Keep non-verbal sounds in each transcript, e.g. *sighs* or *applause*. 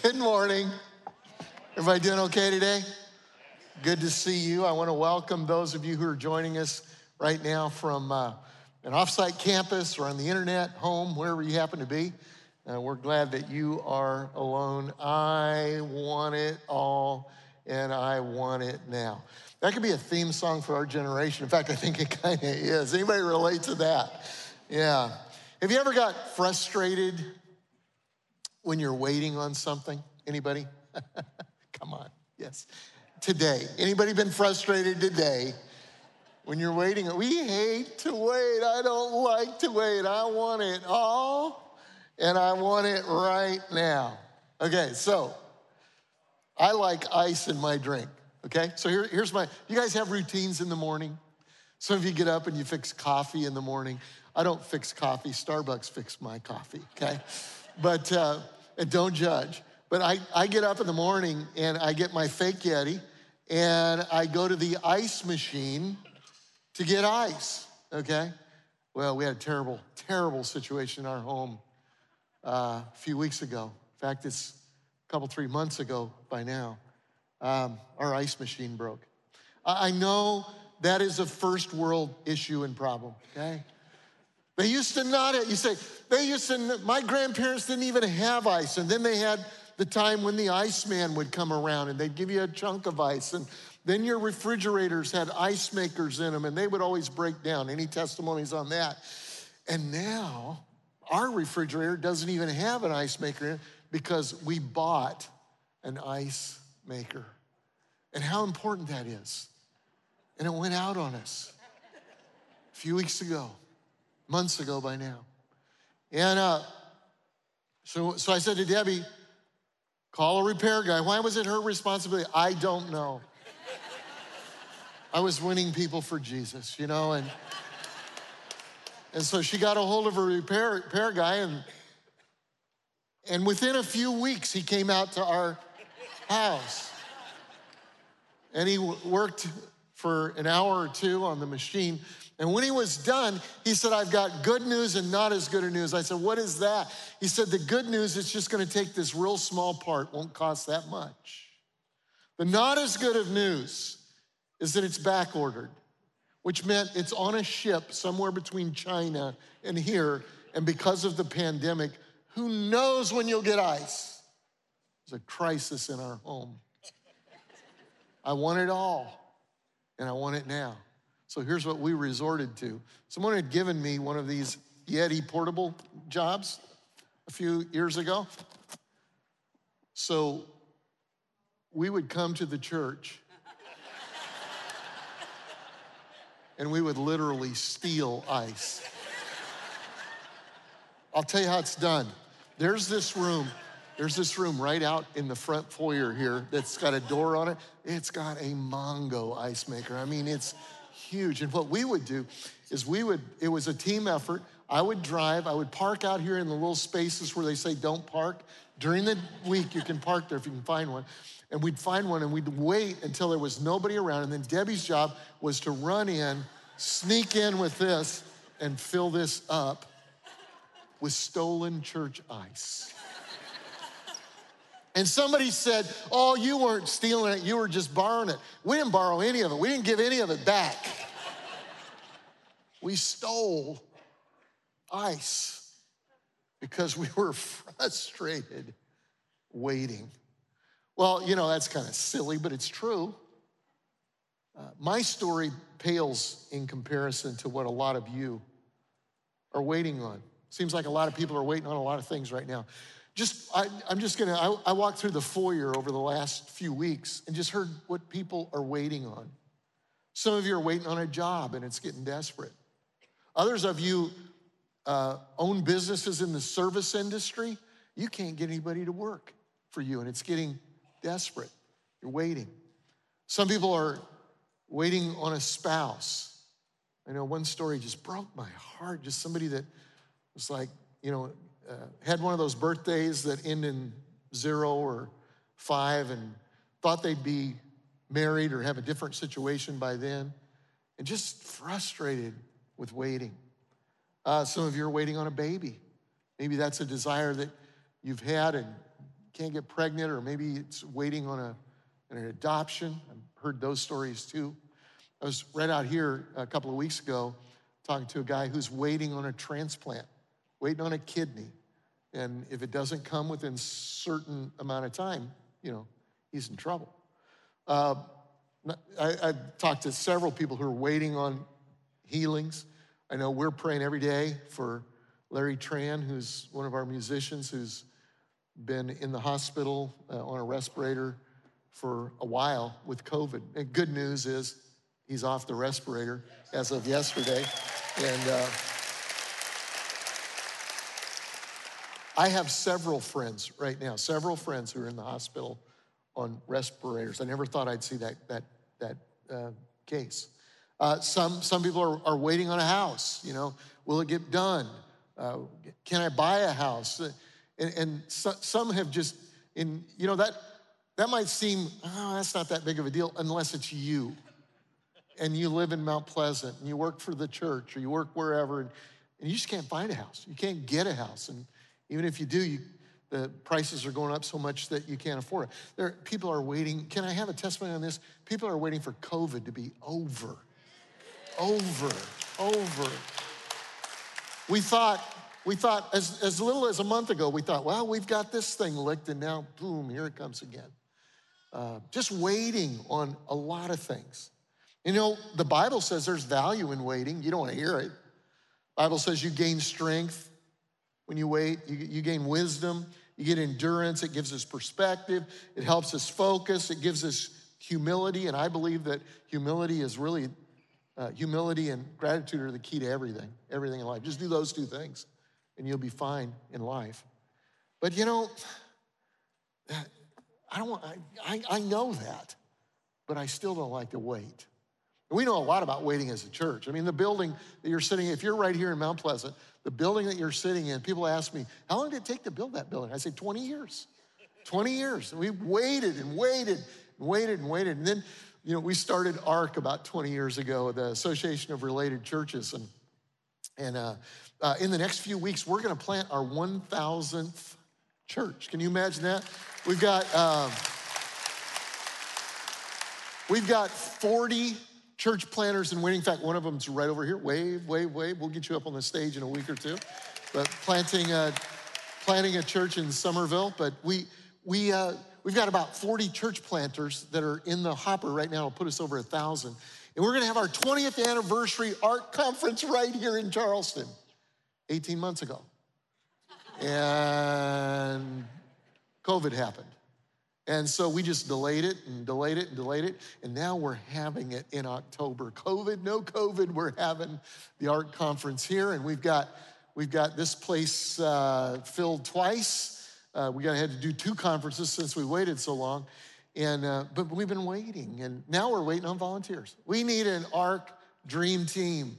Good morning. Everybody doing okay today? Good to see you. I want to welcome those of you who are joining us right now from uh, an offsite campus or on the internet, home, wherever you happen to be. Uh, we're glad that you are alone. I want it all, and I want it now. That could be a theme song for our generation. In fact, I think it kind of is. Anybody relate to that? Yeah. Have you ever got frustrated when you're waiting on something? Anybody? *laughs* Come on. Yes. Today. Anybody been frustrated today when you're waiting? We hate to wait. I don't like to wait. I want it all and I want it right now. Okay, so I like ice in my drink. Okay, so here, here's my, you guys have routines in the morning? Some of you get up and you fix coffee in the morning. I don't fix coffee, Starbucks fix my coffee, okay? But uh, don't judge. But I, I get up in the morning and I get my fake Yeti and I go to the ice machine to get ice, okay? Well, we had a terrible, terrible situation in our home uh, a few weeks ago. In fact, it's a couple, three months ago by now. Um, our ice machine broke. I know that is a first world issue and problem, okay? They used to not, you say, they used to, my grandparents didn't even have ice. And then they had the time when the iceman would come around and they'd give you a chunk of ice. And then your refrigerators had ice makers in them and they would always break down. Any testimonies on that? And now our refrigerator doesn't even have an ice maker in it because we bought an ice maker. And how important that is. And it went out on us a few weeks ago, months ago by now. And uh, so, so I said to Debbie, call a repair guy. Why was it her responsibility? I don't know. I was winning people for Jesus, you know, and and so she got a hold of a repair, repair guy, and and within a few weeks he came out to our house. And he worked for an hour or two on the machine. And when he was done, he said, I've got good news and not as good a news. I said, What is that? He said, The good news is just going to take this real small part, won't cost that much. The not as good of news is that it's back ordered, which meant it's on a ship somewhere between China and here. And because of the pandemic, who knows when you'll get ice? There's a crisis in our home. I want it all, and I want it now. So here's what we resorted to. Someone had given me one of these Yeti portable jobs a few years ago. So we would come to the church *laughs* and we would literally steal ice. I'll tell you how it's done. There's this room. There's this room right out in the front foyer here that's got a door on it. It's got a Mongo ice maker. I mean, it's huge. And what we would do is we would, it was a team effort. I would drive, I would park out here in the little spaces where they say don't park. During the week, you can park there if you can find one. And we'd find one and we'd wait until there was nobody around. And then Debbie's job was to run in, sneak in with this, and fill this up with stolen church ice. And somebody said, Oh, you weren't stealing it, you were just borrowing it. We didn't borrow any of it, we didn't give any of it back. We stole ice because we were *laughs* frustrated waiting. Well, you know, that's kind of silly, but it's true. Uh, my story pales in comparison to what a lot of you are waiting on. Seems like a lot of people are waiting on a lot of things right now just I, am just gonna I, I walked through the foyer over the last few weeks and just heard what people are waiting on some of you are waiting on a job and it's getting desperate others of you uh, own businesses in the service industry you can't get anybody to work for you and it's getting desperate. You're waiting. Some people are waiting on a spouse. I know one story just broke my heart. Just somebody that was like you know uh, had one of those birthdays that end in zero or five and thought they'd be married or have a different situation by then, and just frustrated with waiting. Uh, some of you are waiting on a baby. Maybe that's a desire that you've had and can't get pregnant, or maybe it's waiting on a, an adoption. I've heard those stories too. I was right out here a couple of weeks ago talking to a guy who's waiting on a transplant, waiting on a kidney. And if it doesn't come within certain amount of time, you know, he's in trouble. Uh, I, I've talked to several people who are waiting on healings. I know we're praying every day for Larry Tran, who's one of our musicians who's been in the hospital uh, on a respirator for a while with COVID. And good news is he's off the respirator as of yesterday. And uh, I have several friends right now, several friends who are in the hospital on respirators. I never thought I'd see that, that, that uh, case. Uh, some, some people are, are waiting on a house. You know, will it get done? Uh, can I buy a house? Uh, and, and so, some have just, in, you know, that, that might seem, oh, that's not that big of a deal unless it's you. And you live in Mount Pleasant and you work for the church or you work wherever and, and you just can't find a house. You can't get a house. And even if you do, you, the prices are going up so much that you can't afford it. There, people are waiting. Can I have a testimony on this? People are waiting for COVID to be over. Over, over. We thought, we thought as, as little as a month ago, we thought, well, we've got this thing licked, and now, boom, here it comes again. Uh, just waiting on a lot of things. You know, the Bible says there's value in waiting. You don't want to hear it. Bible says you gain strength when you wait. You, you gain wisdom. You get endurance. It gives us perspective. It helps us focus. It gives us humility. And I believe that humility is really uh, humility and gratitude are the key to everything, everything in life. Just do those two things, and you'll be fine in life. But you know, *sighs* I don't want, I, I know that, but I still don't like to wait. We know a lot about waiting as a church. I mean, the building that you're sitting in, if you're right here in Mount Pleasant, the building that you're sitting in, people ask me, how long did it take to build that building? I say, 20 years. 20 years. And We waited and waited and waited and waited. And then you know, we started ARC about 20 years ago, the Association of Related Churches. And, and uh, uh, in the next few weeks, we're going to plant our 1,000th church. Can you imagine that? We've got, um, we've got 40 church planters in waiting. In fact, one of them's right over here. Wave, wave, wave. We'll get you up on the stage in a week or two. But planting a, planting a church in Summerville. But we, we, uh, We've got about 40 church planters that are in the hopper right now. It'll put us over a thousand. And we're going to have our 20th anniversary ARC conference right here in Charleston 18 months ago. And COVID happened. And so we just delayed it and delayed it and delayed it. And now we're having it in October. COVID, no COVID, we're having the ARC conference here. And we've got, we've got this place uh, filled twice. Uh, we got had to do two conferences since we waited so long. And, uh, but we've been waiting, and now we're waiting on volunteers. We need an ARC dream team.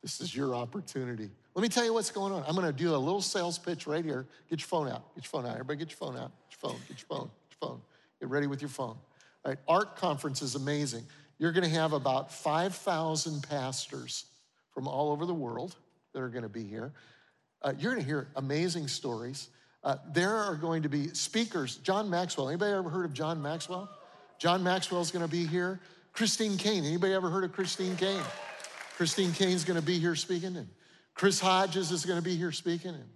This is your opportunity. Let me tell you what's going on. I'm going to do a little sales pitch right here. Get your phone out. Get your phone out. Everybody, get your phone out. Get your phone. Get your phone. Get your phone. Get ready with your phone. All right, ARC conference is amazing. You're going to have about 5,000 pastors from all over the world that are going to be here. Uh, you're going to hear amazing stories. Uh, there are going to be speakers. John Maxwell. Anybody ever heard of John Maxwell? John Maxwell is going to be here. Christine Caine. Anybody ever heard of Christine Caine? Christine Caine's going to be here speaking, and Chris Hodges is going to be here speaking, and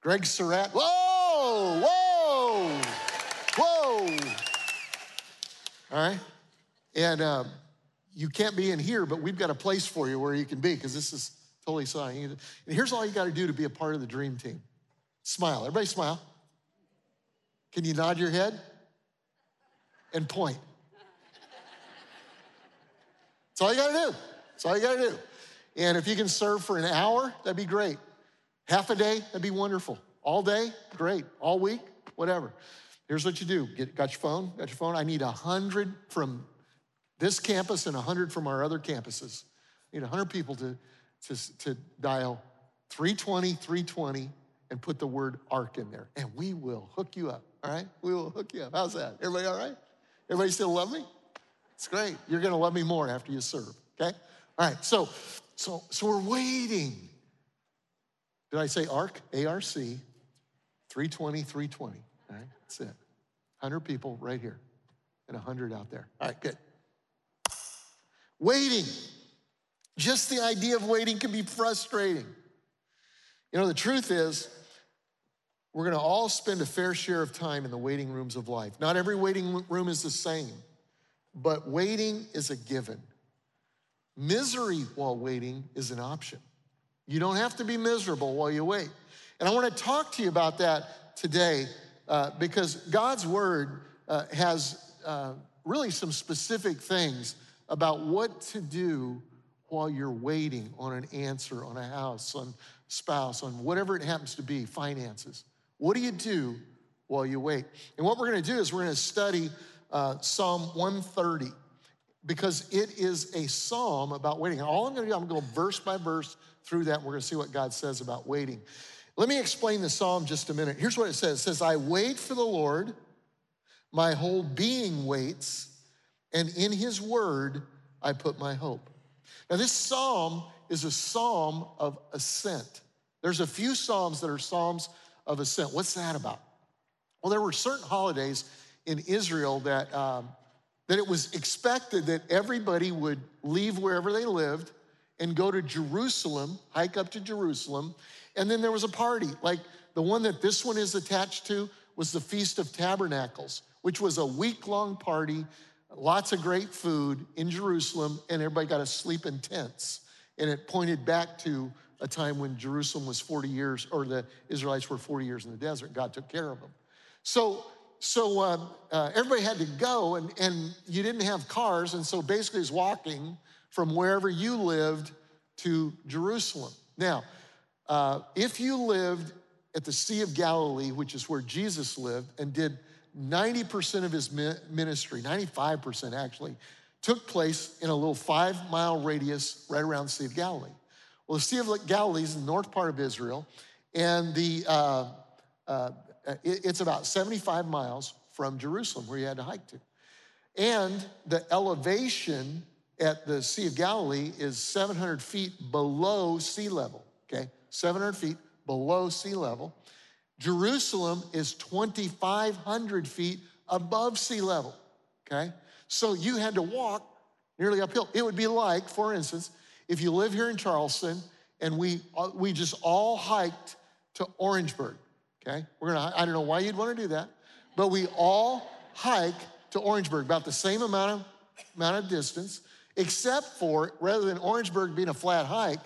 Greg Surratt. Whoa, whoa, whoa. All right, and um, you can't be in here, but we've got a place for you where you can be because this is totally exciting. And here's all you got to do to be a part of the dream team. Smile. Everybody smile. Can you nod your head and point? That's all you got to do. That's all you got to do. And if you can serve for an hour, that'd be great. Half a day, that'd be wonderful. All day, great. All week, whatever. Here's what you do. Get, got your phone? Got your phone? I need a hundred from this campus and a hundred from our other campuses. I need a hundred people to, to, to dial 320, 320, and put the word ARC in there, and we will hook you up, all right? We will hook you up. How's that? Everybody all right? Everybody still love me? It's great. You're gonna love me more after you serve, okay? All right, so so so we're waiting. Did I say ARC? A-R-C, 320, 320. All right, that's it. 100 people right here and 100 out there. All right, good. Waiting. Just the idea of waiting can be frustrating. You know, the truth is, we're going to all spend a fair share of time in the waiting rooms of life. Not every waiting room is the same, but waiting is a given. Misery while waiting is an option. You don't have to be miserable while you wait. And I want to talk to you about that today uh, because God's word uh, has uh, really some specific things about what to do while you're waiting on an answer, on a house, on spouse, on whatever it happens to be, finances. What do you do while you wait? And what we're going to do is we're going to study uh, Psalm 130 because it is a psalm about waiting. All I'm going to do, I'm going to go verse by verse through that. We're going to see what God says about waiting. Let me explain the psalm just a minute. Here's what it says it says, I wait for the Lord, my whole being waits, and in his word I put my hope. Now, this psalm is a psalm of ascent. There's a few psalms that are psalms of ascent. What's that about? Well, there were certain holidays in Israel that, um, that it was expected that everybody would leave wherever they lived and go to Jerusalem, hike up to Jerusalem, and then there was a party. Like the one that this one is attached to was the Feast of Tabernacles, which was a week long party, lots of great food in Jerusalem, and everybody got to sleep in tents. And it pointed back to a time when Jerusalem was 40 years, or the Israelites were 40 years in the desert. God took care of them. So, so um, uh, everybody had to go, and, and you didn't have cars, and so basically it's walking from wherever you lived to Jerusalem. Now, uh, if you lived at the Sea of Galilee, which is where Jesus lived, and did 90% of his ministry, 95% actually, took place in a little five mile radius right around the Sea of Galilee. Well, the Sea of Galilee is in the north part of Israel, and the, uh, uh, it, it's about 75 miles from Jerusalem, where you had to hike to. And the elevation at the Sea of Galilee is 700 feet below sea level, okay? 700 feet below sea level. Jerusalem is 2,500 feet above sea level, okay? So you had to walk nearly uphill. It would be like, for instance, if you live here in Charleston and we, uh, we just all hiked to Orangeburg, okay? We're gonna, I don't know why you'd wanna do that, but we all hike to Orangeburg, about the same amount of, amount of distance, except for rather than Orangeburg being a flat hike,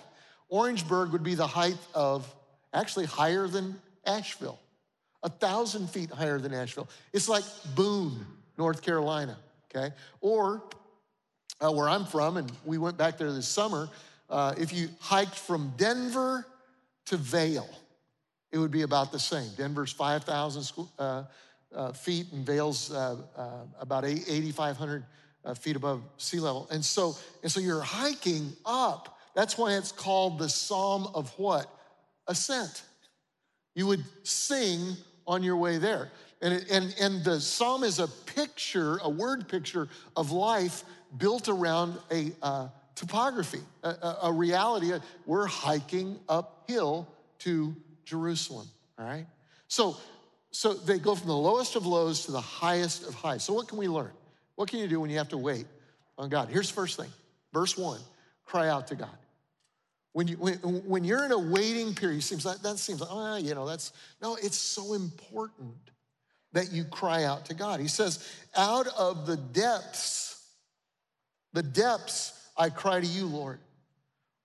Orangeburg would be the height of actually higher than Asheville, a thousand feet higher than Asheville. It's like Boone, North Carolina, okay? Or uh, where I'm from, and we went back there this summer, uh, if you hiked from Denver to Vail, it would be about the same. Denver's 5,000 uh, uh, feet, and Vail's uh, uh, about 8,500 feet above sea level. And so, and so you're hiking up that's why it's called the Psalm of what? Ascent. You would sing on your way there. And, and, and the psalm is a picture, a word picture of life built around a uh, topography, a, a, reality. We're hiking uphill to Jerusalem, all right? So, so they go from the lowest of lows to the highest of highs. So, what can we learn? What can you do when you have to wait on God? Here's the first thing. Verse one cry out to God. When, you, when, when you're in a waiting period, seems like that seems like, oh, you know, that's, no, it's so important that you cry out to God. He says, out of the depths, the depths, I cry to you, Lord.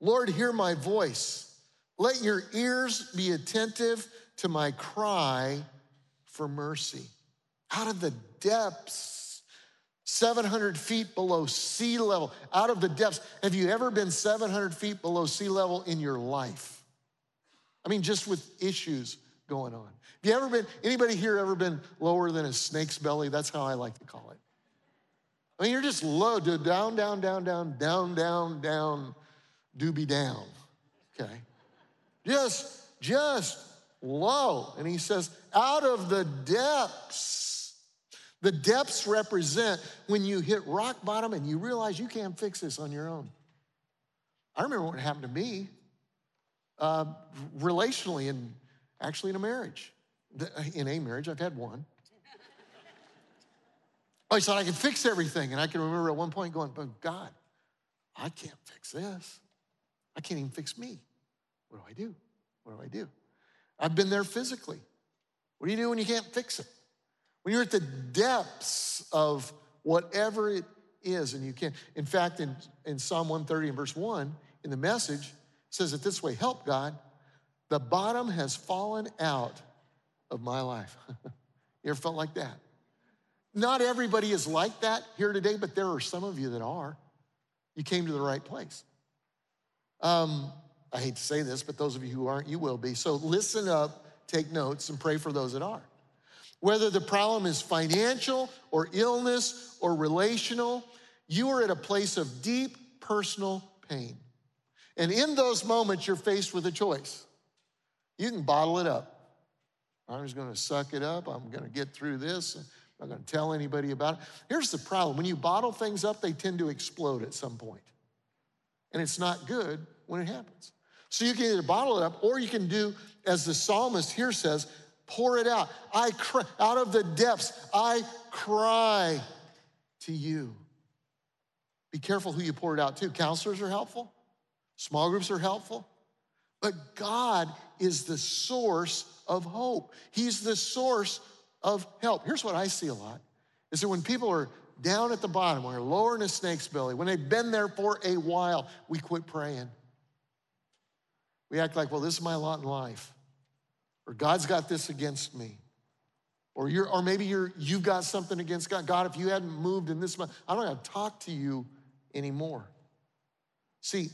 Lord, hear my voice. Let your ears be attentive to my cry for mercy. Out of the depths, 700 feet below sea level, out of the depths. Have you ever been 700 feet below sea level in your life? I mean, just with issues going on. Have you ever been, anybody here ever been lower than a snake's belly? That's how I like to call it. I mean, you're just low, dude, down, down, down, down, down, down, down, doobie down, okay? Just, just low. And he says, out of the depths, the depths represent when you hit rock bottom and you realize you can't fix this on your own. I remember what happened to me uh, relationally and actually in a marriage. In a marriage, I've had one. Oh, I he thought I could fix everything. And I can remember at one point going, but God, I can't fix this. I can't even fix me. What do I do? What do I do? I've been there physically. What do you do when you can't fix it? When you're at the depths of whatever it is and you can't. In fact, in, in Psalm 130 and verse 1, in the message, says it this way Help, God. The bottom has fallen out of my life. *laughs* you ever felt like that? Not everybody is like that here today, but there are some of you that are. You came to the right place. Um, I hate to say this, but those of you who aren't, you will be. So listen up, take notes, and pray for those that are. Whether the problem is financial or illness or relational, you are at a place of deep personal pain. And in those moments, you're faced with a choice. You can bottle it up. I'm just gonna suck it up. I'm gonna get through this. I'm not gonna tell anybody about it. Here's the problem when you bottle things up, they tend to explode at some point. And it's not good when it happens. So you can either bottle it up or you can do, as the psalmist here says, pour it out. I cry, out of the depths, I cry to you. Be careful who you pour it out to. Counselors are helpful, small groups are helpful, but God is the source of hope. He's the source of help. Here's what I see a lot is that when people are down at the bottom, when they're lower in a snake's belly, when they've been there for a while, we quit praying. We act like, well, this is my lot in life, or God's got this against me. Or, you're, or maybe you're, you've got something against God. God, if you hadn't moved in this month, I don't have to talk to you anymore. See,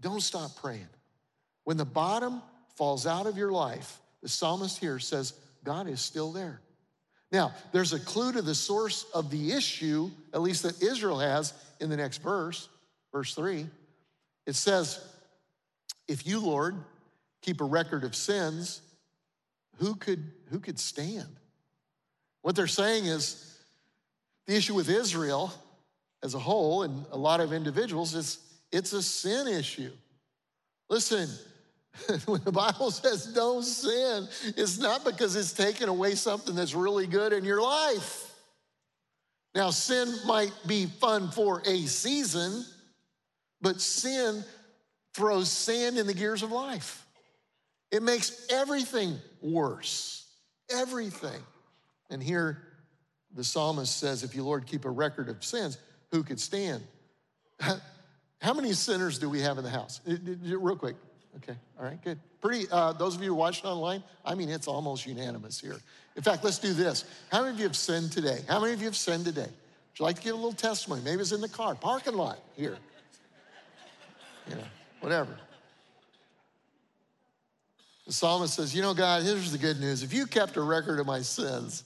don't stop praying. When the bottom falls out of your life, the psalmist here says, God is still there. Now, there's a clue to the source of the issue, at least that Israel has in the next verse, verse three. It says, If you, Lord, keep a record of sins, who could, who could stand? What they're saying is the issue with Israel as a whole and a lot of individuals is it's a sin issue. Listen, *laughs* when the Bible says don't sin, it's not because it's taken away something that's really good in your life. Now, sin might be fun for a season, but sin throws sand in the gears of life. It makes everything worse. Everything. And here the psalmist says, If you, Lord, keep a record of sins, who could stand? *laughs* How many sinners do we have in the house? Uh, real quick. Okay, all right, good. Pretty, uh, those of you watching online, I mean, it's almost unanimous here. In fact, let's do this. How many of you have sinned today? How many of you have sinned today? Would you like to give a little testimony? Maybe it's in the car, parking lot here. You know, whatever. The psalmist says, You know, God, here's the good news. If you kept a record of my sins,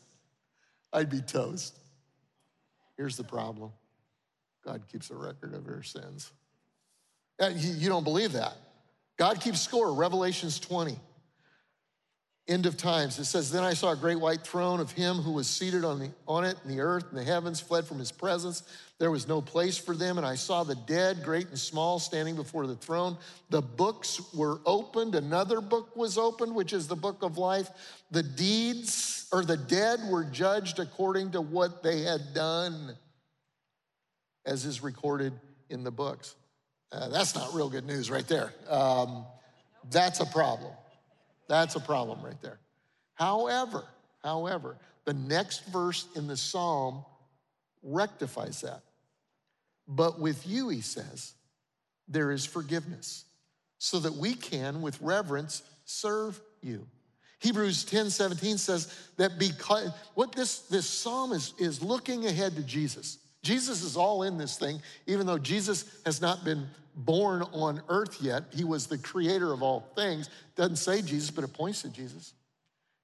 I'd be toast. Here's the problem God keeps a record of your sins. You don't believe that. God keeps score, Revelations 20. End of times. It says, Then I saw a great white throne of him who was seated on, the, on it, and the earth and the heavens fled from his presence. There was no place for them, and I saw the dead, great and small, standing before the throne. The books were opened. Another book was opened, which is the book of life. The deeds, or the dead, were judged according to what they had done, as is recorded in the books. Uh, that's not real good news right there. Um, that's a problem. That's a problem right there. However, however, the next verse in the psalm rectifies that. But with you, he says, there is forgiveness, so that we can, with reverence, serve you. Hebrews 10 17 says that because what this, this psalm is, is looking ahead to Jesus. Jesus is all in this thing, even though Jesus has not been born on earth yet. He was the creator of all things. Doesn't say Jesus, but it points to Jesus.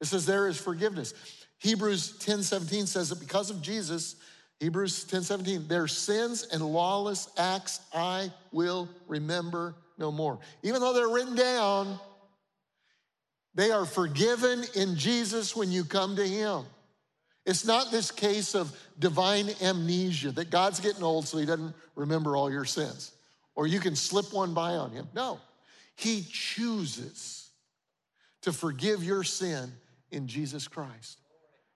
It says there is forgiveness. Hebrews 10 17 says that because of Jesus, Hebrews 10 17, their sins and lawless acts I will remember no more. Even though they're written down, they are forgiven in Jesus when you come to Him. It's not this case of divine amnesia that God's getting old so he doesn't remember all your sins, or you can slip one by on him. No, he chooses to forgive your sin in Jesus Christ.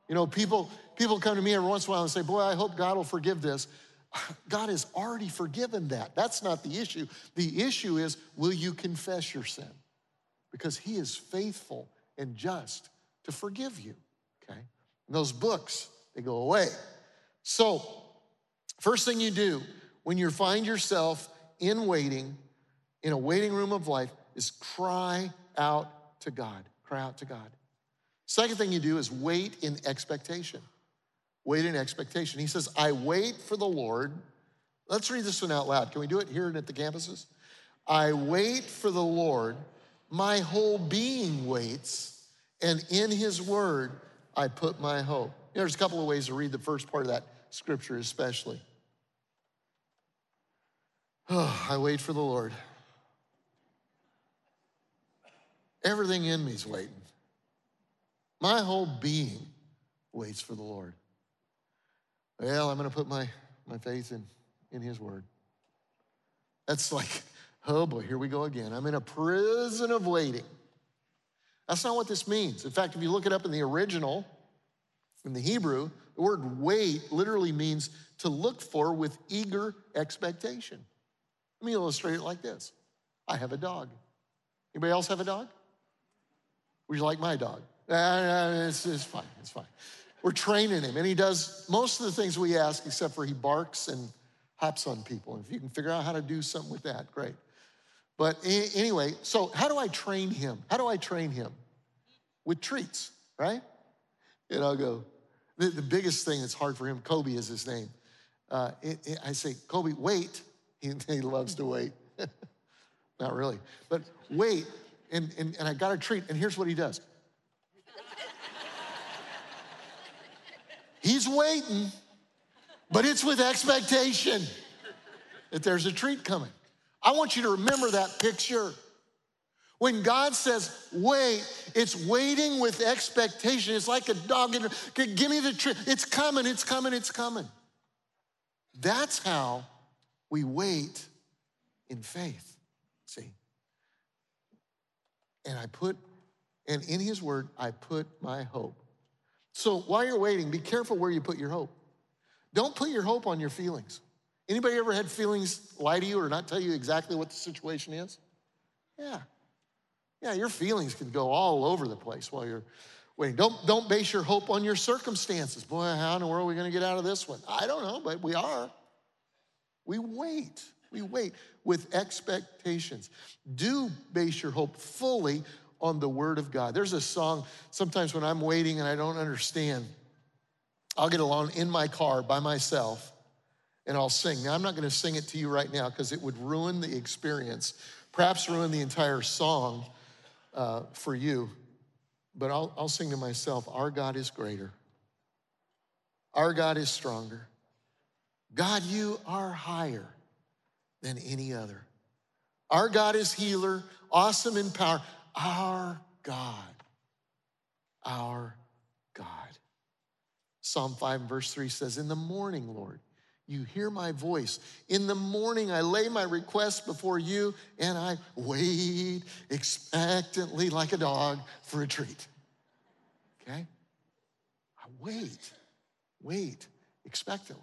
You know, people, people come to me every once in a while and say, Boy, I hope God will forgive this. *sighs* God has already forgiven that. That's not the issue. The issue is, will you confess your sin? Because He is faithful and just to forgive you? And those books, they go away. So, first thing you do when you find yourself in waiting, in a waiting room of life, is cry out to God. Cry out to God. Second thing you do is wait in expectation. Wait in expectation. He says, I wait for the Lord. Let's read this one out loud. Can we do it here and at the campuses? I wait for the Lord. My whole being waits, and in his word I put my hope. There's a couple of ways to read the first part of that scripture, especially. Oh, *sighs* I wait for the Lord. Everything in me is waiting. My whole being waits for the Lord. Well, I'm going to put my, my faith in, in His Word. That's like, oh boy, here we go again. I'm in a prison of waiting. That's not what this means. In fact, if you look it up in the original, in the Hebrew, the word wait literally means to look for with eager expectation. Let me illustrate it like this I have a dog. Anybody else have a dog? Would you like my dog? Uh, it's, it's fine, it's fine. We're training him, and he does most of the things we ask, except for he barks and hops on people. If you can figure out how to do something with that, great. But anyway, so how do I train him? How do I train him? With treats, right? And I'll go, the, the biggest thing that's hard for him, Kobe is his name. Uh, it, it, I say, Kobe, wait. *laughs* He, he loves to wait. *laughs* Not really, but wait. And, and, and I got a treat, and here's what he does He's waiting, but it's with expectation that there's a treat coming. I want you to remember that picture. When God says, wait, it's waiting with expectation. It's like a dog. Give me the treat. It's coming, it's coming, it's coming. That's how we wait in faith. See? And I put, and in his word, I put my hope. So while you're waiting, be careful where you put your hope. Don't put your hope on your feelings. Anybody ever had feelings lie to you or not tell you exactly what the situation is? Yeah. Yeah, your feelings can go all over the place while you're waiting. Don't, don't base your hope on your circumstances. Boy, how in the world are we going to get out of this one? I don't know, but we are. We wait. We wait with expectations. Do base your hope fully on the Word of God. There's a song sometimes when I'm waiting and I don't understand, I'll get alone in my car by myself and I'll sing. Now, I'm not going to sing it to you right now because it would ruin the experience, perhaps ruin the entire song uh, for you. But I'll, I'll sing to myself Our God is greater, our God is stronger. God, you are higher than any other. Our God is healer, awesome in power. Our God. Our God. Psalm 5 verse 3 says, In the morning, Lord, you hear my voice. In the morning, I lay my request before you and I wait expectantly like a dog for a treat. Okay? I wait, wait expectantly.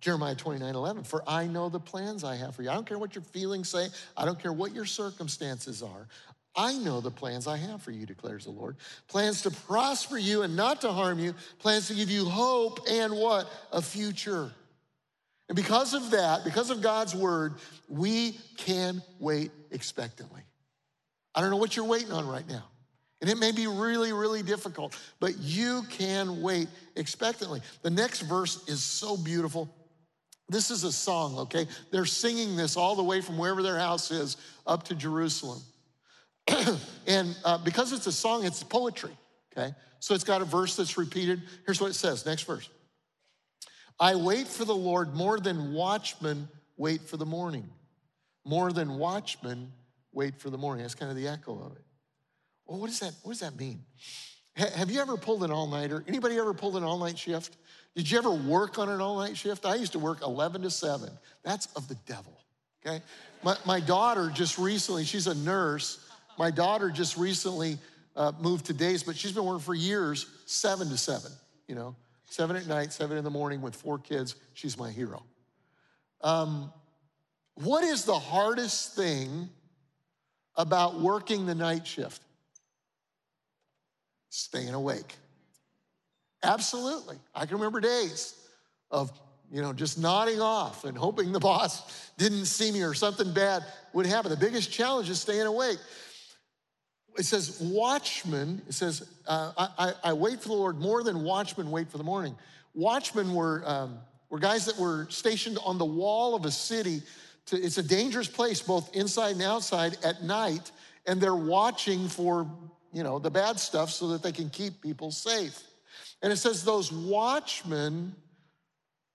Jeremiah 29 11, for I know the plans I have for you. I don't care what your feelings say, I don't care what your circumstances are. I know the plans I have for you, declares the Lord. Plans to prosper you and not to harm you, plans to give you hope and what? A future. And because of that, because of God's word, we can wait expectantly. I don't know what you're waiting on right now. And it may be really, really difficult, but you can wait expectantly. The next verse is so beautiful. This is a song, okay? They're singing this all the way from wherever their house is up to Jerusalem. *clears throat* and uh, because it's a song, it's poetry, okay? So it's got a verse that's repeated. Here's what it says next verse I wait for the Lord more than watchmen wait for the morning. More than watchmen wait for the morning. That's kind of the echo of it. Well, what does that, what does that mean? have you ever pulled an all-nighter? Anybody ever pulled an all-night shift? Did you ever work on an all-night shift? I used to work 11 to 7. That's of the devil, okay? My, my daughter just recently, she's a nurse, my daughter just recently uh, moved to days, but she's been working for years, seven to seven, you know, seven at night, seven in the morning with four kids. She's my hero. Um, what is the hardest thing about working the night shift? Staying awake. Absolutely. I can remember days of, you know, just nodding off and hoping the *laughs* boss didn't see me or something bad would happen. The biggest challenge is staying awake. It says, watchmen, it says, uh, I, I, wait for the Lord more than watchmen wait for the morning. Watchmen were, um, were guys that were stationed on the wall of a city. To, it's a dangerous place, both inside and outside, at night, and they're watching for, you know, the bad stuff so that they can keep people safe. And it says those watchmen,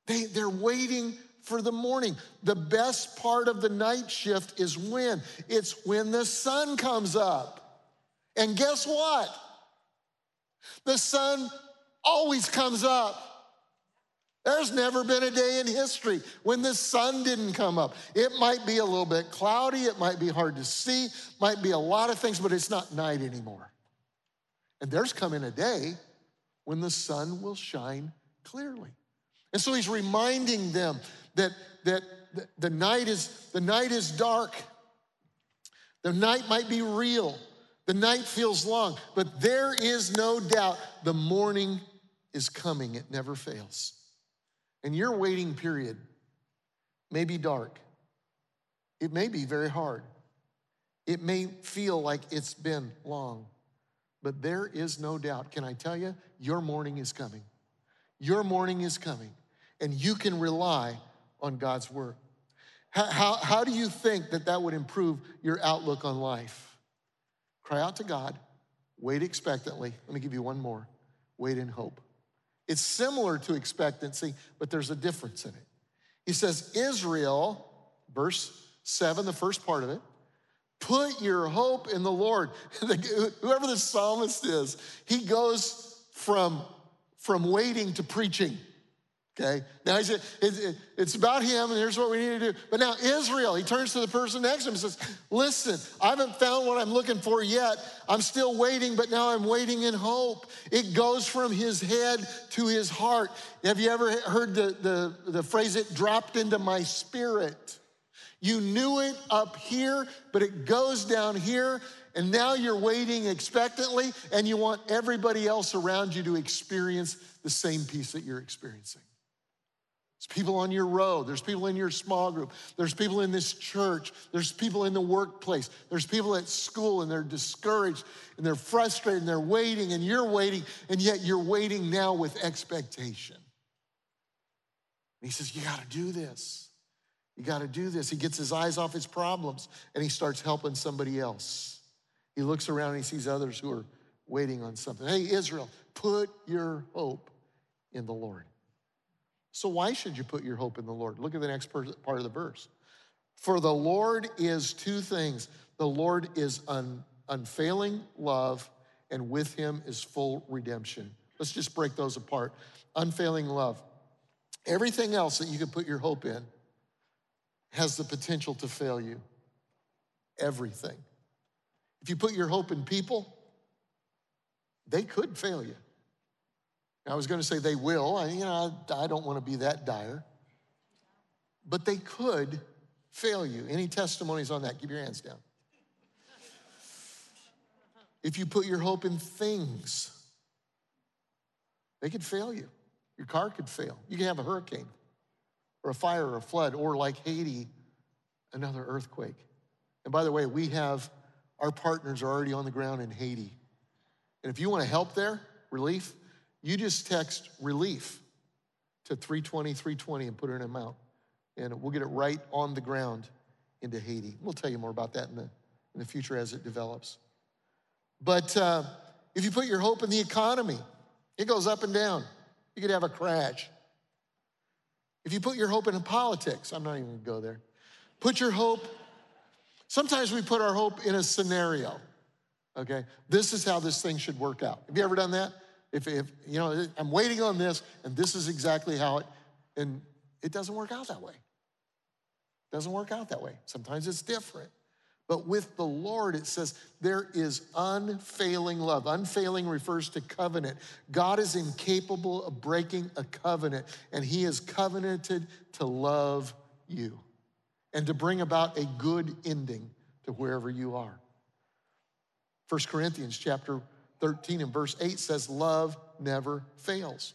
they, they're waiting for the morning. The best part of the night shift is when? It's when the sun comes up. And guess what? The sun always comes up. There's never been a day in history when the sun didn't come up. It might be a little bit cloudy, it might be hard to see, might be a lot of things, but it's not night anymore. And there's coming a day when the sun will shine clearly. And so he's reminding them that, that the, night is, the night is dark. The night might be real. The night feels long, but there is no doubt the morning is coming. It never fails. And your waiting period may be dark. It may be very hard. It may feel like it's been long. But there is no doubt, can I tell you, your morning is coming. Your morning is coming, and you can rely on God's word. How, how, how do you think that that would improve your outlook on life? Cry out to God, wait expectantly. Let me give you one more wait in hope. It's similar to expectancy, but there's a difference in it. He says, Israel, verse 7, the first part of it, Put your hope in the Lord. *laughs* Whoever the psalmist is, he goes from, from waiting to preaching. Okay, now he said it's about him, and here's what we need to do. But now Israel, he turns to the person next to him and says, Listen, I haven't found what I'm looking for yet. I'm still waiting, but now I'm waiting in hope. It goes from his head to his heart. Have you ever heard the, the, the phrase, it dropped into my spirit? You knew it up here, but it goes down here, and now you're waiting expectantly, and you want everybody else around you to experience the same peace that you're experiencing. There's people on your road, there's people in your small group, there's people in this church, there's people in the workplace, there's people at school, and they're discouraged and they're frustrated and they're waiting, and you're waiting, and yet you're waiting now with expectation. And he says, You got to do this. You got to do this. He gets his eyes off his problems and he starts helping somebody else. He looks around and he sees others who are waiting on something. Hey, Israel, put your hope in the Lord. So, why should you put your hope in the Lord? Look at the next part of the verse. For the Lord is two things the Lord is un, unfailing love, and with him is full redemption. Let's just break those apart. Unfailing love. Everything else that you can put your hope in has the potential to fail you. Everything. If you put your hope in people, they could fail you. I was going to say they will. I, you know, I, don't want to be that dire. But they could fail you. Any testimonies on that? Keep your hands down. If you put your hope in things, they could fail you. Your car could fail. You can have a hurricane or a fire or a flood, or like Haiti, another earthquake. And by the way, we have our partners are already on the ground in Haiti. And if you want to help there, relief, you just text relief to 320 320 and put in an amount. And we'll get it right on the ground into Haiti. We'll tell you more about that in the, in the future as it develops. But uh, if you put your hope in the economy, it goes up and down. You could have a crash. If you put your hope in politics, I'm not even gonna go there. Put your hope, sometimes we put our hope in a scenario, okay? This is how this thing should work out. Have you ever done that? If, if you know, I'm waiting on this, and this is exactly how it, and it doesn't work out that way. It doesn't work out that way. Sometimes it's different. But with the Lord, it says there is unfailing love. Unfailing refers to covenant. God is incapable of breaking a covenant, and He is covenanted to love you and to bring about a good ending to wherever you are. 1 Corinthians chapter 13 and verse 8 says, Love never fails.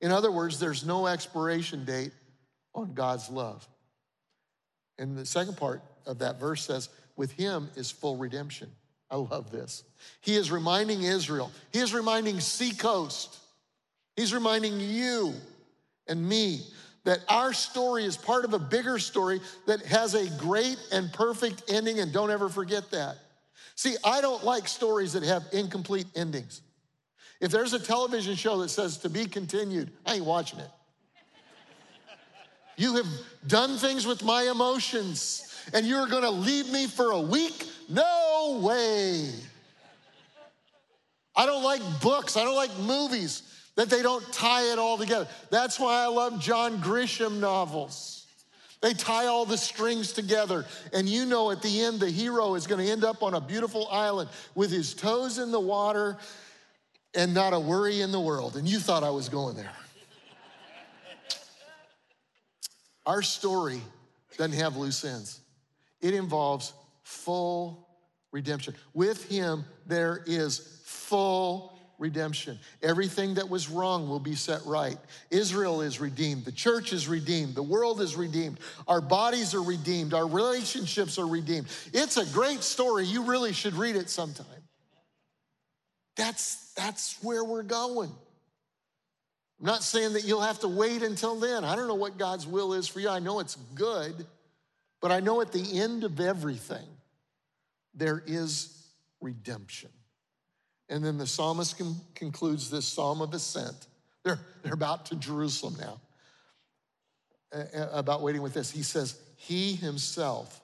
In other words, there's no expiration date on God's love. And the second part of that verse says, With him is full redemption. I love this. He is reminding Israel, he is reminding Seacoast, he's reminding you and me that our story is part of a bigger story that has a great and perfect ending, and don't ever forget that. See, I don't like stories that have incomplete endings. If there's a television show that says to be continued, I ain't watching it. You have done things with my emotions, and you're gonna leave me for a week? No way. I don't like books, I don't like movies that they don't tie it all together. That's why I love John Grisham novels. They tie all the strings together, and you know at the end, the hero is going to end up on a beautiful island with his toes in the water and not a worry in the world. And you thought I was going there. Our story doesn't have loose ends, it involves full redemption. With him, there is full redemption. Everything that was wrong will be set right. Israel is redeemed. The church is redeemed. The world is redeemed. Our bodies are redeemed. Our relationships are redeemed. It's a great story. You really should read it sometime. That's, that's where we're going. I'm not saying that you'll have to wait until then. I don't know what God's will is for you. I know it's good, but I know at the end of everything, there is redemption. And then the psalmist concludes this psalm of ascent. They're, they're about to Jerusalem now, about waiting with this. He says, He himself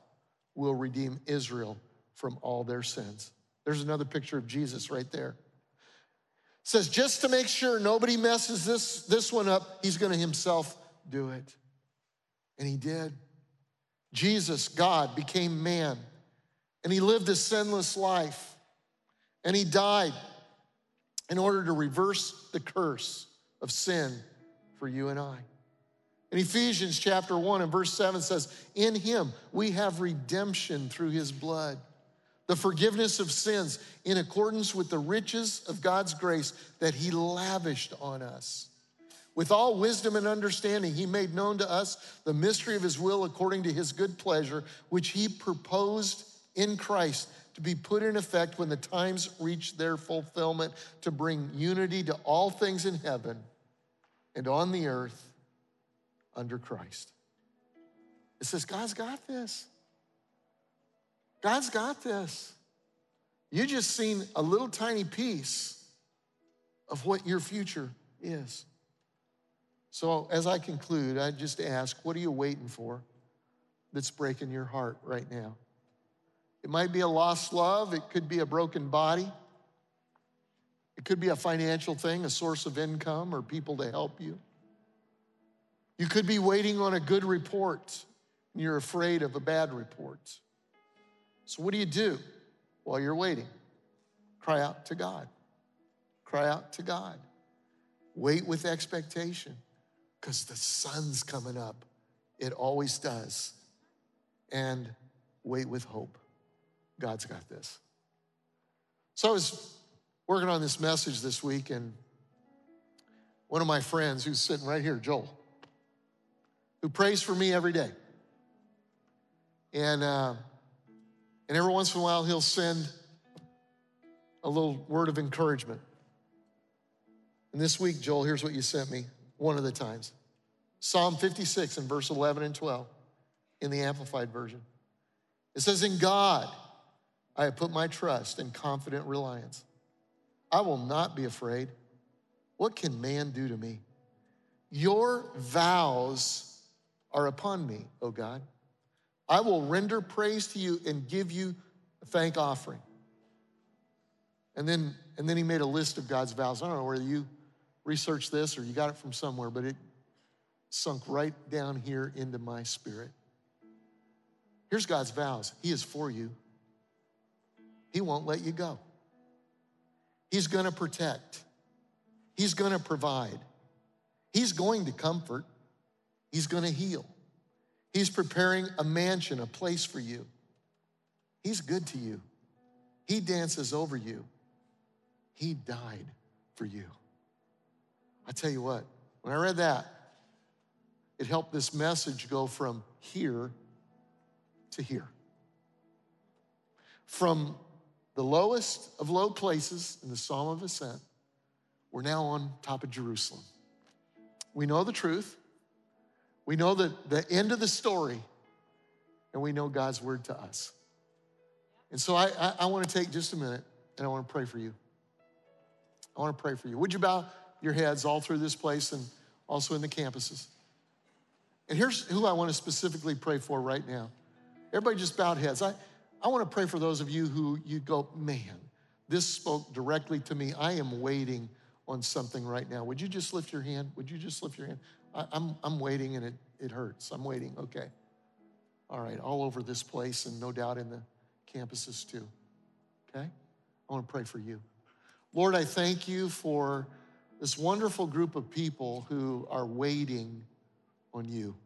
will redeem Israel from all their sins. There's another picture of Jesus right there. Says, just to make sure nobody messes this, this one up, he's gonna himself do it. And he did. Jesus, God, became man, and he lived a sinless life. And he died in order to reverse the curse of sin for you and I. In Ephesians chapter 1 and verse 7 says, In him we have redemption through his blood, the forgiveness of sins in accordance with the riches of God's grace that he lavished on us. With all wisdom and understanding, he made known to us the mystery of his will according to his good pleasure, which he proposed in Christ to be put in effect when the times reach their fulfillment to bring unity to all things in heaven and on the earth under Christ. It says, God's got this. God's got this. You just seen a little tiny piece of what your future is. So, as I conclude, I just ask, what are you waiting for that's breaking your heart right now? It might be a lost love, it could be a broken body, it could be a financial thing, a source of income, or people to help you. You could be waiting on a good report and you're afraid of a bad report. So, what do you do while you're waiting? Cry out to God. Cry out to God. Wait with expectation because the sun's coming up. It always does. And wait with hope. God's got this. So I was working on this message this week, and one of my friends who's sitting right here, Joel, who prays for me every day. And, uh, and every once in a while, he'll send a little word of encouragement. And this week, Joel, here's what you sent me one of the times Psalm 56 and verse 11 and 12 in the Amplified Version. It says, In God, I have put my trust and confident reliance. I will not be afraid. What can man do to me? Your vows are upon me, O God. I will render praise to you and give you a thank offering. And then, and then he made a list of God's vows. I don't know whether you researched this or you got it from somewhere, but it sunk right down here into my spirit. Here's God's vows He is for you. He won't let you go. He's going to protect. He's going to provide. He's going to comfort. He's going to heal. He's preparing a mansion, a place for you. He's good to you. He dances over you. He died for you. I tell you what, when I read that, it helped this message go from here to here. From the lowest of low places in the Psalm of Ascent, we're now on top of Jerusalem. We know the truth. We know the, the end of the story, and we know God's word to us. And so I, I, I want to take just a minute and I want to pray for you. I want to pray for you. Would you bow your heads all through this place and also in the campuses? And here's who I want to specifically pray for right now. Everybody just bowed heads. I, I want to pray for those of you who you go, man, this spoke directly to me. I am waiting on something right now. Would you just lift your hand? Would you just lift your hand? I, I'm, I'm waiting and it, it hurts. I'm waiting. Okay. All right. All over this place and no doubt in the campuses too. Okay? I want to pray for you. Lord, I thank you for this wonderful group of people who are waiting on you.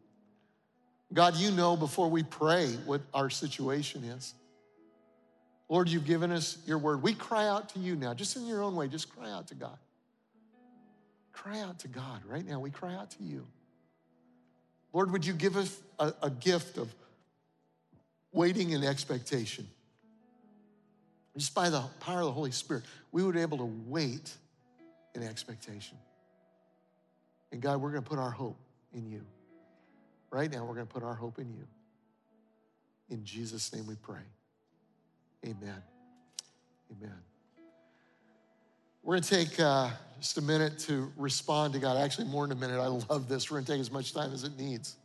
God, you know before we pray what our situation is. Lord, you've given us your word. We cry out to you now, just in your own way, just cry out to God. Cry out to God right now. We cry out to you. Lord, would you give us a, a gift of waiting and expectation? Just by the power of the Holy Spirit, we would be able to wait in expectation. And God, we're going to put our hope in you. Right now, we're going to put our hope in you. In Jesus' name we pray. Amen. Amen. We're going to take uh, just a minute to respond to God. Actually, more than a minute. I love this. We're going to take as much time as it needs.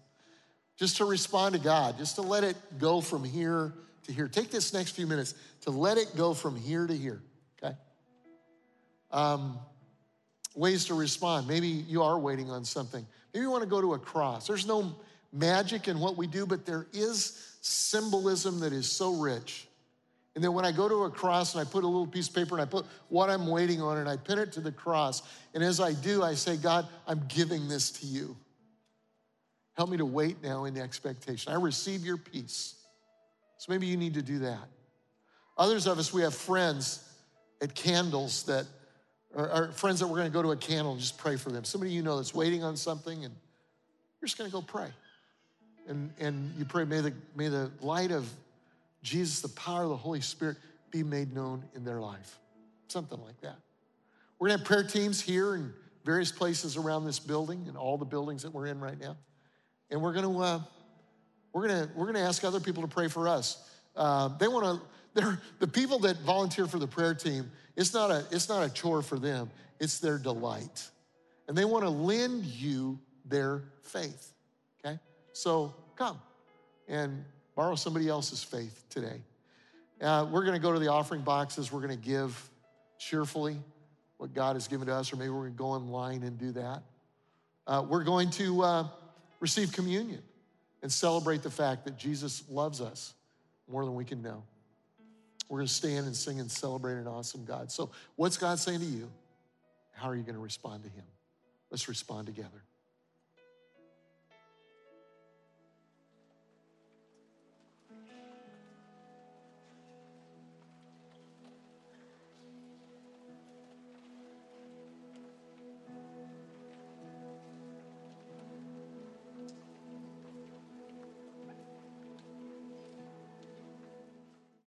Just to respond to God, just to let it go from here to here. Take this next few minutes to let it go from here to here, okay? Um, ways to respond. Maybe you are waiting on something. Maybe you want to go to a cross. There's no magic in what we do, but there is symbolism that is so rich. And then when I go to a cross and I put a little piece of paper and I put what I'm waiting on and I pin it to the cross. And as I do, I say, God, I'm giving this to you. Help me to wait now in the expectation. I receive your peace. So maybe you need to do that. Others of us, we have friends at candles that are, friends that we're going to go to a candle and just pray for them. Somebody you know that's waiting on something, and you're just going to go pray. And, and you pray, may the, may the light of Jesus, the power of the Holy Spirit, be made known in their life. Something like that. We're to have prayer teams here in various places around this building and all the buildings that we're in right now. And we're to, uh, we're to, we're to ask other people to pray for us. Uh, they want to, *laughs* they're, the people that volunteer for the prayer team, it's not, a, it's not a chore for them, it's their delight. And they want to lend you their faith, okay? So come and borrow somebody else's faith today. Uh, we're going to go to the offering boxes. We're going to give cheerfully what God has given to us, or maybe we're going to go online and do that. Uh, we're going to uh, receive communion and celebrate the fact that Jesus loves us more than we can know. We're going to stand and sing and celebrate an awesome God. So, what's God saying to you? How are you going to respond to Him? Let's respond together.